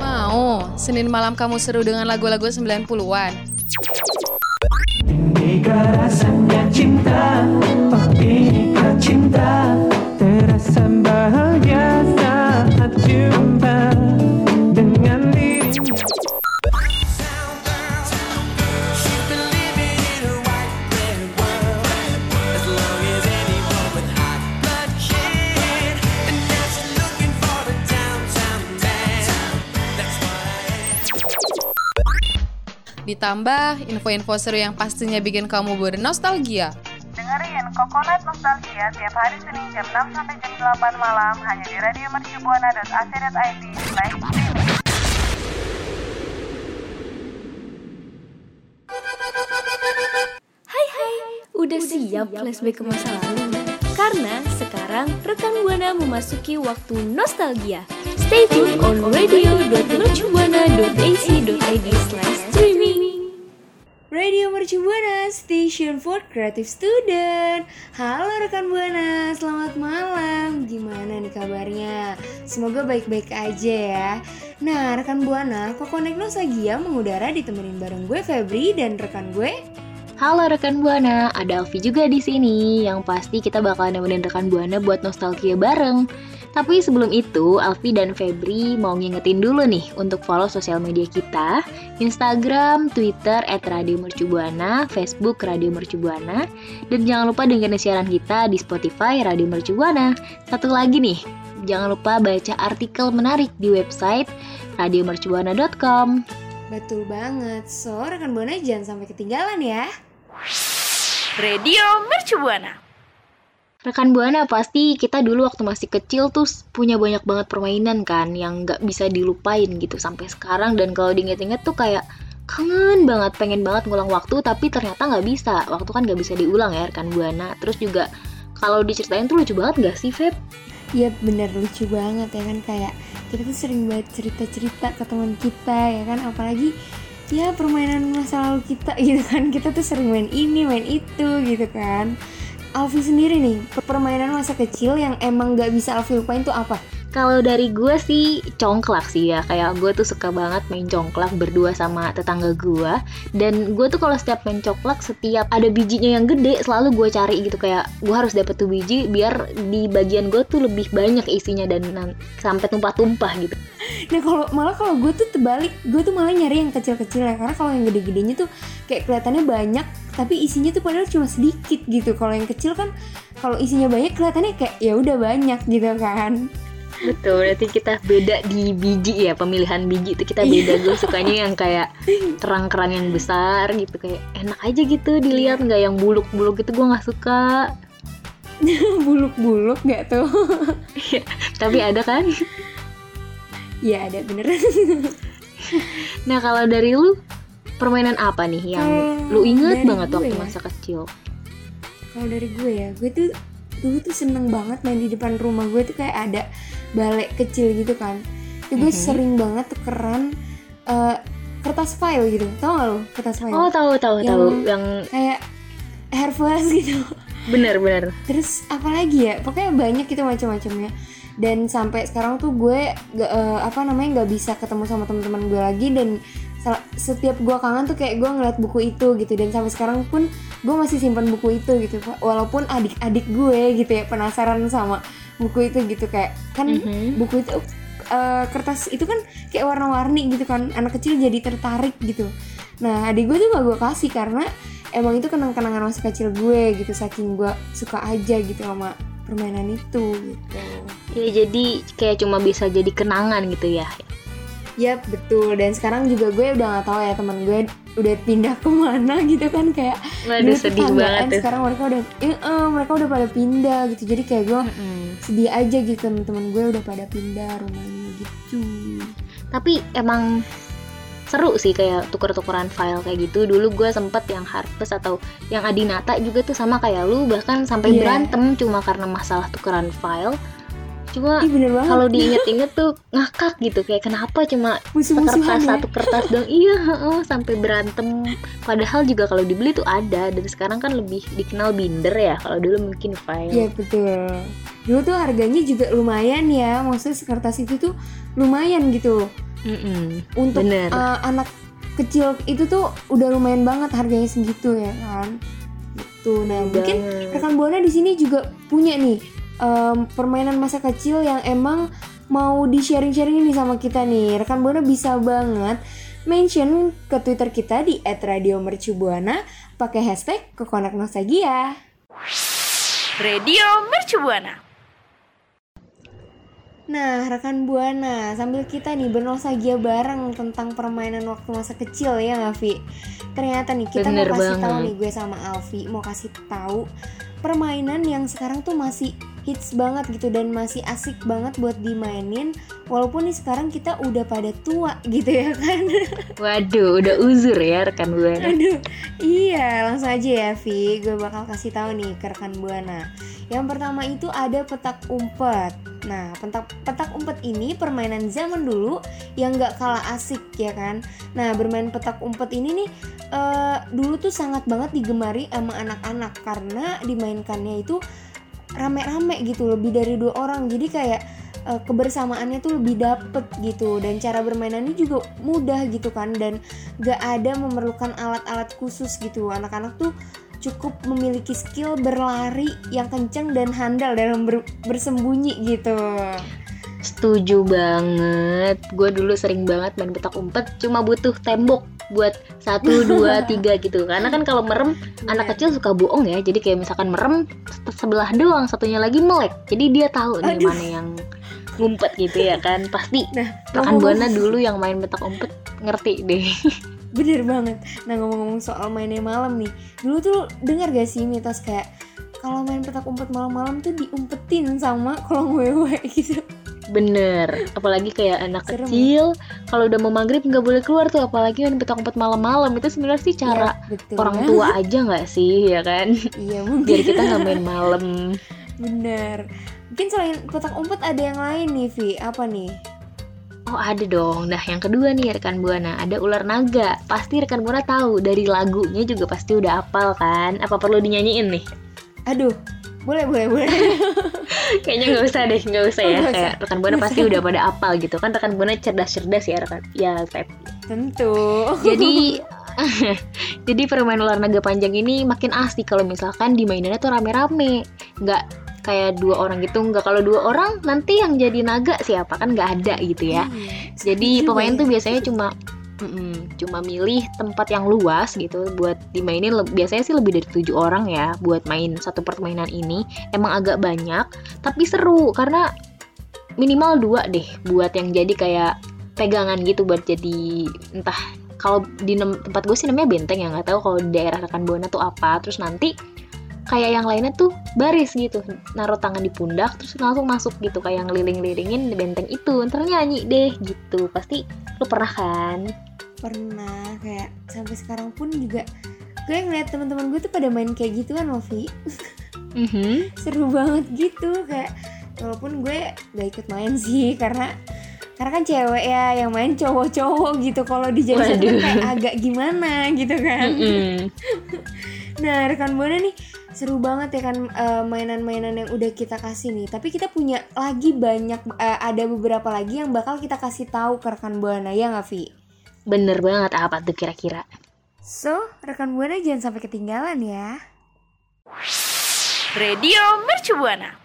Mau, Senin malam kamu seru dengan lagu-lagu 90-an. Inikah rasanya cinta Oh inikah cinta Ditambah info-info seru yang pastinya bikin kamu bernostalgia. Dengerin Coconut Nostalgia tiap hari Senin jam 6 sampai jam 8 malam hanya di radio mercubuana.ac.id. Hai hai, udah siap flashback ke masa lalu? Karena sekarang rekan Buana memasuki waktu nostalgia. Stay tune on radio.mercubuana.ac.id slash streaming. Radio Mercu Buana, Station for Creative Student Halo rekan Buana, selamat malam Gimana nih kabarnya? Semoga baik-baik aja ya Nah rekan Buana, Kokonek Nostalgia mengudara ditemenin bareng gue Febri dan rekan gue Halo rekan Buana, ada Alfi juga di sini. Yang pasti kita bakalan nemenin rekan Buana buat nostalgia bareng. Tapi sebelum itu, Alfi dan Febri mau ngingetin dulu nih untuk follow sosial media kita, Instagram, Twitter @radiomercubuana, Facebook Radio Mercubuana, dan jangan lupa dengerin siaran kita di Spotify Radio Mercubuana. Satu lagi nih, jangan lupa baca artikel menarik di website radiomercubuana.com. Betul banget, so rekan Buana jangan sampai ketinggalan ya Radio Mercubuana. Rekan Buana pasti kita dulu waktu masih kecil tuh punya banyak banget permainan kan yang nggak bisa dilupain gitu sampai sekarang. Dan kalau diinget-inget tuh kayak kangen banget pengen banget ngulang waktu tapi ternyata nggak bisa. Waktu kan nggak bisa diulang ya rekan Buana. Terus juga kalau diceritain tuh lucu banget gak sih Feb? Iya bener lucu banget ya kan. Kayak kita tuh sering banget cerita-cerita ke teman kita ya kan. Apalagi ya permainan masa lalu kita gitu kan. Kita tuh sering main ini main itu gitu kan Alfi sendiri nih permainan masa kecil yang emang gak bisa Alfi lupain tuh apa? Kalau dari gue sih congklak sih ya. Kayak gue tuh suka banget main congklak berdua sama tetangga gue Dan gue tuh kalau setiap main congklak Setiap ada bijinya yang gede selalu gue cari gitu. Kayak gue harus dapet tuh biji Biar di bagian gue tuh lebih banyak isinya Dan sampai tumpah-tumpah gitu. Nah kalau malah kalau gue tuh terbalik, gue tuh malah nyari yang kecil-kecil ya. Karena kalau yang gede-gedenya tuh kayak kelihatannya banyak, tapi isinya tuh padahal cuma sedikit gitu. Kalau yang kecil kan kalau isinya banyak kelihatannya kayak ya udah banyak gitu kan. Betul, berarti kita beda di biji ya Pemilihan biji itu kita beda Gue sukanya yang kayak kerang-kerang yang besar gitu Kayak enak aja gitu dilihat nggak yang buluk-buluk gitu gue nggak suka Buluk-buluk gak tuh? Tapi ada kan ya ada beneran. Nah kalau dari lu permainan apa nih yang Kalau lu inget banget waktu ya? masa kecil? kalau dari gue ya, gue tuh dulu tuh seneng banget main di depan rumah gue tuh kayak ada balai kecil gitu kan. Itu gue Mhm. sering banget tukeran eh, kertas file gitu. Tau gak lo kertas file? Oh tahu tahu Yang- tahu yang Kayak flash gitu. bener-bener Terus apa lagi ya? Pokoknya banyak gitu macam-macamnya. Dan sampai sekarang tuh gue gak, eh, apa namanya nggak bisa ketemu sama teman-teman gue lagi dan setiap gue kangen tuh kayak gue ngeliat buku itu gitu dan sampai sekarang pun gue masih simpan buku itu gitu walaupun adik-adik gue gitu ya penasaran sama buku itu gitu kayak kan Mhm. buku itu eh, kertas itu kan kayak warna-warni gitu kan anak kecil jadi tertarik gitu. Nah adik gue tuh gak gue kasih karena emang itu kenang-kenangan masa kecil gue gitu saking gue suka aja gitu sama permainan itu gitu. Ya jadi kayak cuma bisa jadi kenangan gitu ya? Yap betul. Dan sekarang juga gue udah nggak tahu ya teman gue udah pindah ke mana gitu kan kayak Waduh sedih banget tuh. sekarang mereka udah eh, eh, mereka udah pada pindah gitu. Jadi kayak gue Mm-mm. sedih aja gitu teman-teman gue udah pada pindah rumahnya gitu. Tapi emang seru sih kayak tuker-tukeran file kayak gitu. Dulu gue sempet yang Harvest atau yang Adinata juga tuh sama kayak lu bahkan sampai Iya. berantem cuma karena masalah tukeran file cuma bener kalau diinget-inget tuh ngakak gitu. Kayak kenapa cuma kertas ya? satu kertas dong iya heeh, sampai berantem. Padahal juga kalau dibeli tuh ada. Dan sekarang kan lebih dikenal binder ya. Kalau dulu mungkin file Iya betul. Dulu tuh harganya juga lumayan ya. Maksudnya sekertas itu tuh lumayan gitu. Mm-mm. untuk Bener. uh, anak kecil itu tuh udah lumayan banget harganya segitu ya kan. Gitu. Nah mungkin Banget. rekan buana di sini juga punya nih em, permainan masa kecil yang emang mau di sharing sharing nih sama kita nih rekan buana bisa banget mention ke twitter kita di @radiomercubuana pakai hashtag kekonak nostalgia Radio Mercubuana. Nah, rekan Buana, sambil kita nih bernostalgia bareng tentang permainan waktu masa kecil ya nggak, Vi? Ternyata nih kita Bener mau kasih tahu nih gue sama Alfi mau kasih tahu permainan yang sekarang tuh masih hits banget gitu dan masih asik banget buat dimainin walaupun nih sekarang kita udah pada tua gitu ya kan. Waduh, udah uzur ya rekan buana. Aduh, iya langsung aja ya Vi, gue bakal kasih tahu nih ke rekan Buana. Yang pertama itu ada petak umpet. Nah, petak petak umpet ini permainan zaman dulu yang gak kalah asik ya kan. Nah, bermain petak umpet ini nih eh, dulu tuh sangat banget digemari sama anak-anak karena dimainkannya itu rame-rame gitu, lebih dari dua orang. Jadi kayak eh, kebersamaannya tuh lebih dapet gitu. Dan cara bermainannya juga mudah gitu kan. Dan gak ada memerlukan alat-alat khusus gitu. Anak-anak tuh cukup memiliki skill berlari yang kenceng dan handal dalam ber- bersembunyi gitu. Setuju banget. Gue dulu sering banget main petak umpet, cuma butuh tembok buat satu dua tiga gitu. Karena kan kalau merem anak kecil suka bohong ya. Jadi kayak misalkan merem se- sebelah doang, satunya lagi melek. Jadi dia tahu nih Aduh. mana yang ngumpet gitu ya kan. Pasti nah ngomong- buana dulu yang main petak umpet ngerti deh. bener banget nah ngomong-ngomong soal mainnya malam nih dulu tuh dengar gak sih mitos kayak kalau main petak umpet malam-malam tuh diumpetin sama kolong wewe gitu Bener, apalagi kayak anak Serem ya? kecil kalau udah mau maghrib nggak boleh keluar tuh, apalagi main petak umpet malam-malam itu sebenarnya sih cara Ya, betul orang tua aja nggak sih ya kan? iya mungkin Biar kita nggak main malam. bener mungkin selain petak umpet ada yang lain nih Vi apa nih Oh ada dong. Nah yang kedua nih rekan buana ada ular naga. Pasti rekan buana tahu dari lagunya juga pasti udah apal kan? Apa perlu dinyanyiin nih? aduh boleh boleh boleh Kayaknya nggak usah deh, nggak usah ya. Nggak Kayak usah. rekan buana pasti udah pada apal gitu kan? Rekan buana cerdas-cerdas ya rekan. Ya Feb. tentu Jadi jadi permainan ular naga panjang ini makin asik kalau misalkan dimaininnya tuh rame-rame. Nggak kayak dua orang gitu. Nggak kalau dua orang nanti yang jadi naga siapa kan nggak ada gitu ya. Iya, Jadi pemain ya. tuh biasanya cuma mm-mm, cuma milih tempat yang luas gitu buat dimainin. Biasanya sih lebih dari tujuh orang ya buat main satu permainan ini. Emang agak banyak, tapi seru karena minimal dua deh buat yang jadi kayak pegangan gitu buat jadi entah kalau di tempat gue sih namanya benteng ya nggak tahu kalau daerah rekan buana tuh apa. Terus nanti kayak yang lainnya tuh baris gitu naruh tangan di pundak terus langsung masuk gitu kayak ngeliling-lilingin di benteng itu ntar nyanyi deh gitu pasti lu pernah kan pernah kayak sampai sekarang pun juga gue ngeliat teman-teman gue tuh pada main kayak gitu kan Novi Mhm. seru banget gitu kayak walaupun gue gak ikut main sih karena karena kan cewek ya yang main cowok-cowok gitu kalau di Waduh. kayak agak gimana gitu kan Mm-mm. nah rekan buana nih seru banget ya kan eh, mainan-mainan yang udah kita kasih nih tapi kita punya lagi banyak eh, ada beberapa lagi yang bakal kita kasih tahu ke rekan buana ya nggak Vi? Bener banget apa tuh kira-kira So, rekan buana jangan sampai ketinggalan ya. Radio Mercubuana.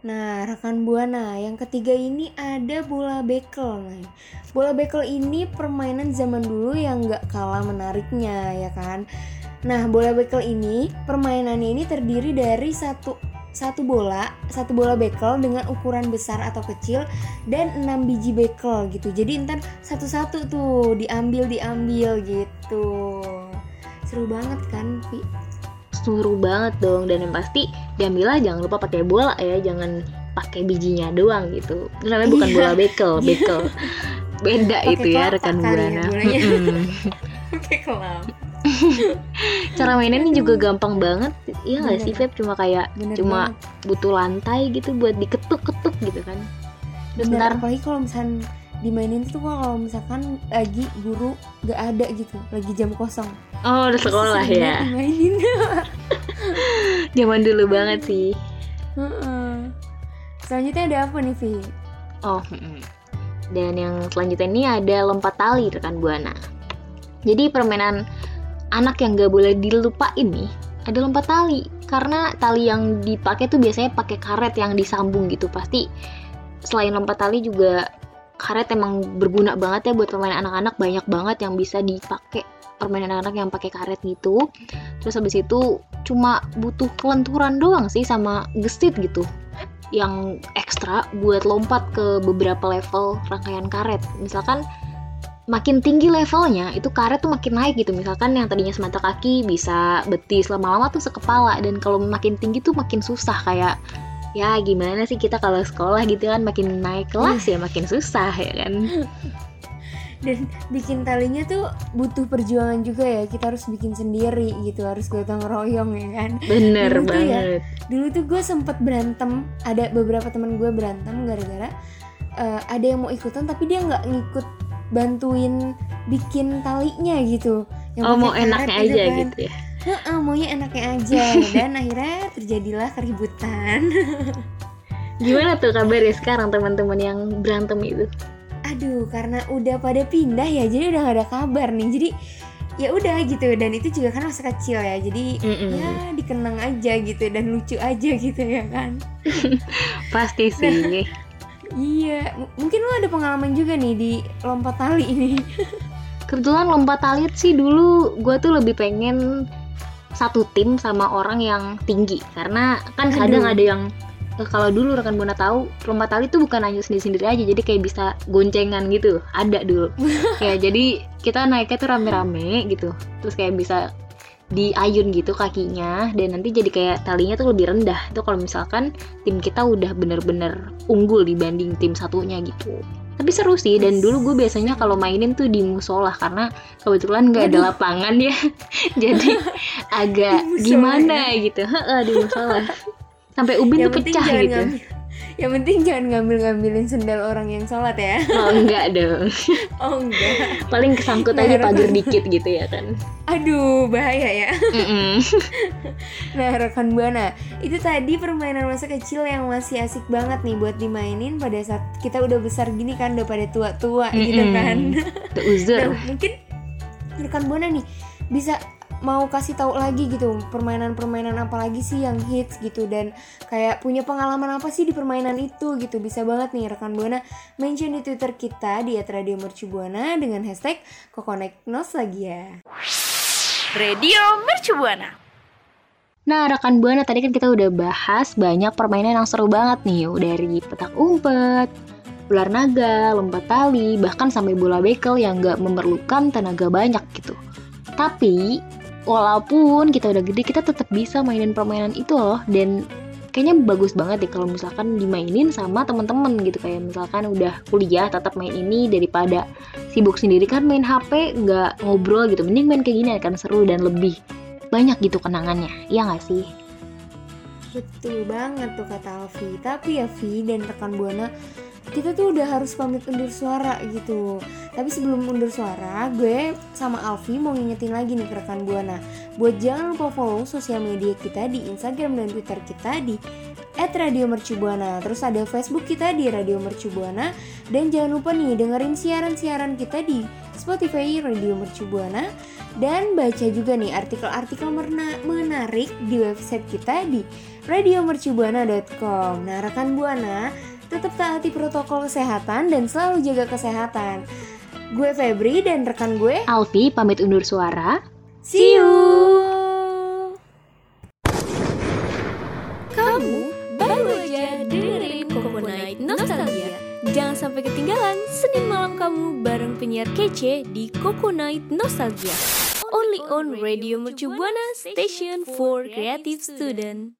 Nah, rekan buana, yang ketiga ini ada bola bekel. Nah, bola bekel ini permainan zaman dulu yang gak kalah menariknya, ya kan? Nah, bola bekel ini permainannya ini terdiri dari satu satu bola, satu bola bekel dengan ukuran besar atau kecil dan enam biji bekel gitu. Jadi ntar satu-satu tuh diambil diambil gitu. Seru banget kan, Vi? seru banget dong dan yang pasti diambillah jangan lupa pakai bola ya jangan pakai bijinya doang gitu itu namanya bukan Iya. bola bekel bekel beda Pakai itu ya rekan ya buana. Oke, kelam. cara mainnya juga gampang banget iya nggak sih. Feb cuma kayak Bener cuma banget. butuh lantai gitu buat diketuk-ketuk gitu kan terus Bener, ntar apalagi kalau misalkan dimainin tuh kalau misalkan lagi guru gak ada gitu lagi jam kosong oh udah sekolah ya dimainin zaman dulu banget sih Heeh. Selanjutnya ada apa nih Vi? Oh, dan yang selanjutnya ini ada lompat tali rekan buana. Jadi permainan anak yang gak boleh dilupain nih ada lompat tali. Karena tali yang dipakai tuh biasanya pakai karet yang disambung gitu. Pasti selain lompat tali juga karet emang berguna banget ya buat permainan anak-anak. Banyak banget yang bisa dipakai permainan anak yang pakai karet gitu. Terus habis itu cuma butuh kelenturan doang sih sama gesit gitu. Yang ekstra buat lompat ke beberapa level rangkaian karet. Misalkan makin tinggi levelnya itu karet tuh makin naik gitu. Misalkan yang tadinya semata kaki bisa betis lama-lama tuh sekepala. Dan kalau makin tinggi tuh makin susah kayak ya gimana sih kita kalau sekolah gitu kan makin naik kelas ya makin susah ya kan? Dan bikin talinya tuh butuh perjuangan juga ya. Kita harus bikin sendiri gitu, harus gotong royong ya kan. bener Dulu tuh ya, banget. Dulu tuh gue sempet berantem, ada beberapa teman gue berantem gara-gara eh, ada yang mau ikutan tapi dia nggak ngikut bantuin bikin talinya gitu. Yang oh mau enaknya aja kan. gitu ya Heeh, maunya enaknya aja dan akhirnya terjadilah keributan. gimana tuh kabarnya sekarang teman-teman yang berantem itu Aduh, karena udah pada pindah ya, jadi udah gak ada kabar nih. Jadi ya udah gitu dan itu juga kan masa kecil ya. Jadi Mm-mm. ya dikenang aja gitu dan lucu aja gitu ya kan. pasti sih Iya, m- mungkin lo ada pengalaman juga nih di lompat tali ini. kebetulan lompat tali sih dulu gue tuh lebih pengen satu tim sama orang yang tinggi karena kan Aduh. kadang ada yang eh, kalau dulu rekan buana tahu lompat tali tuh bukan hanya sendiri sendiri aja jadi kayak bisa goncengan gitu ada dulu ya jadi kita naiknya tuh rame-rame gitu terus kayak bisa diayun gitu kakinya dan nanti jadi kayak talinya tuh lebih rendah. Itu kalau misalkan tim kita udah bener-bener unggul dibanding tim satunya gitu. Tapi seru sih dan dulu gue biasanya kalau mainin tuh di musola karena kebetulan nggak ada lapangan ya. Jadi agak musola gimana gitu. Heeh, di musola. Sampai ubin tuh pecah gitu. ngambil, yang penting jangan ngambil-ngambilin sendal orang yang sholat ya. oh enggak dong Oh enggak. paling kesangkut Nah, aja pagar dikit gitu ya kan Aduh, bahaya ya. Mm-mm. Nah, rekan Buana, itu tadi permainan masa kecil yang masih asik banget nih buat dimainin pada saat kita udah besar gini kan, udah pada tua-tua gitu Mm-mm. kan. Tuh, uzur Nah, mungkin rekan Buana nih bisa mau kasih tahu lagi gitu permainan-permainan apa lagi sih yang hits gitu dan kayak punya pengalaman apa sih di permainan itu gitu bisa banget nih rekan buana mention di twitter kita di @radiomercubuana dengan hashtag kokonek nostalgia Radio Mercubuana. Nah, rekan Buana tadi kan kita udah bahas banyak permainan yang seru banget nih, dari petak umpet, ular naga, lompat tali, bahkan sampai bola bekel yang nggak memerlukan tenaga banyak gitu. Tapi, walaupun kita udah gede, kita tetap bisa mainin permainan itu loh, dan kayaknya bagus banget deh kalau misalkan dimainin sama teman-teman gitu. Kayak misalkan udah kuliah tetap main ini daripada sibuk sendiri. Kan main HP nggak ngobrol gitu. Mending main kayak gini kan seru dan lebih banyak gitu kenangannya. Iya nggak sih? Betul banget tuh kata Alfi. Tapi ya Vi dan rekan Buana Kita tuh udah harus pamit undur suara gitu Tapi sebelum undur suara Gue sama Alfi mau ngingetin lagi nih ke rekan Buana Buat jangan lupa follow sosial media kita di Instagram dan Twitter kita di @radiomercubuana. Terus ada Facebook kita di Radio Mercubuana dan jangan lupa nih dengerin siaran-siaran kita di Spotify Radio Mercubuana dan baca juga nih artikel-artikel menarik di website kita di radiomercubuana.com. Nah, rekan Buana, tetap taati protokol kesehatan dan selalu jaga kesehatan. Gue Febri dan rekan gue, Alfi pamit undur suara see you. Kamu baru aja dengerin Coco Night Nostalgia. Jangan sampai ketinggalan Senin malam kamu bareng penyiar kece di Coco Night Nostalgia. Only on Radio Mercu Buana Station for Creative Student.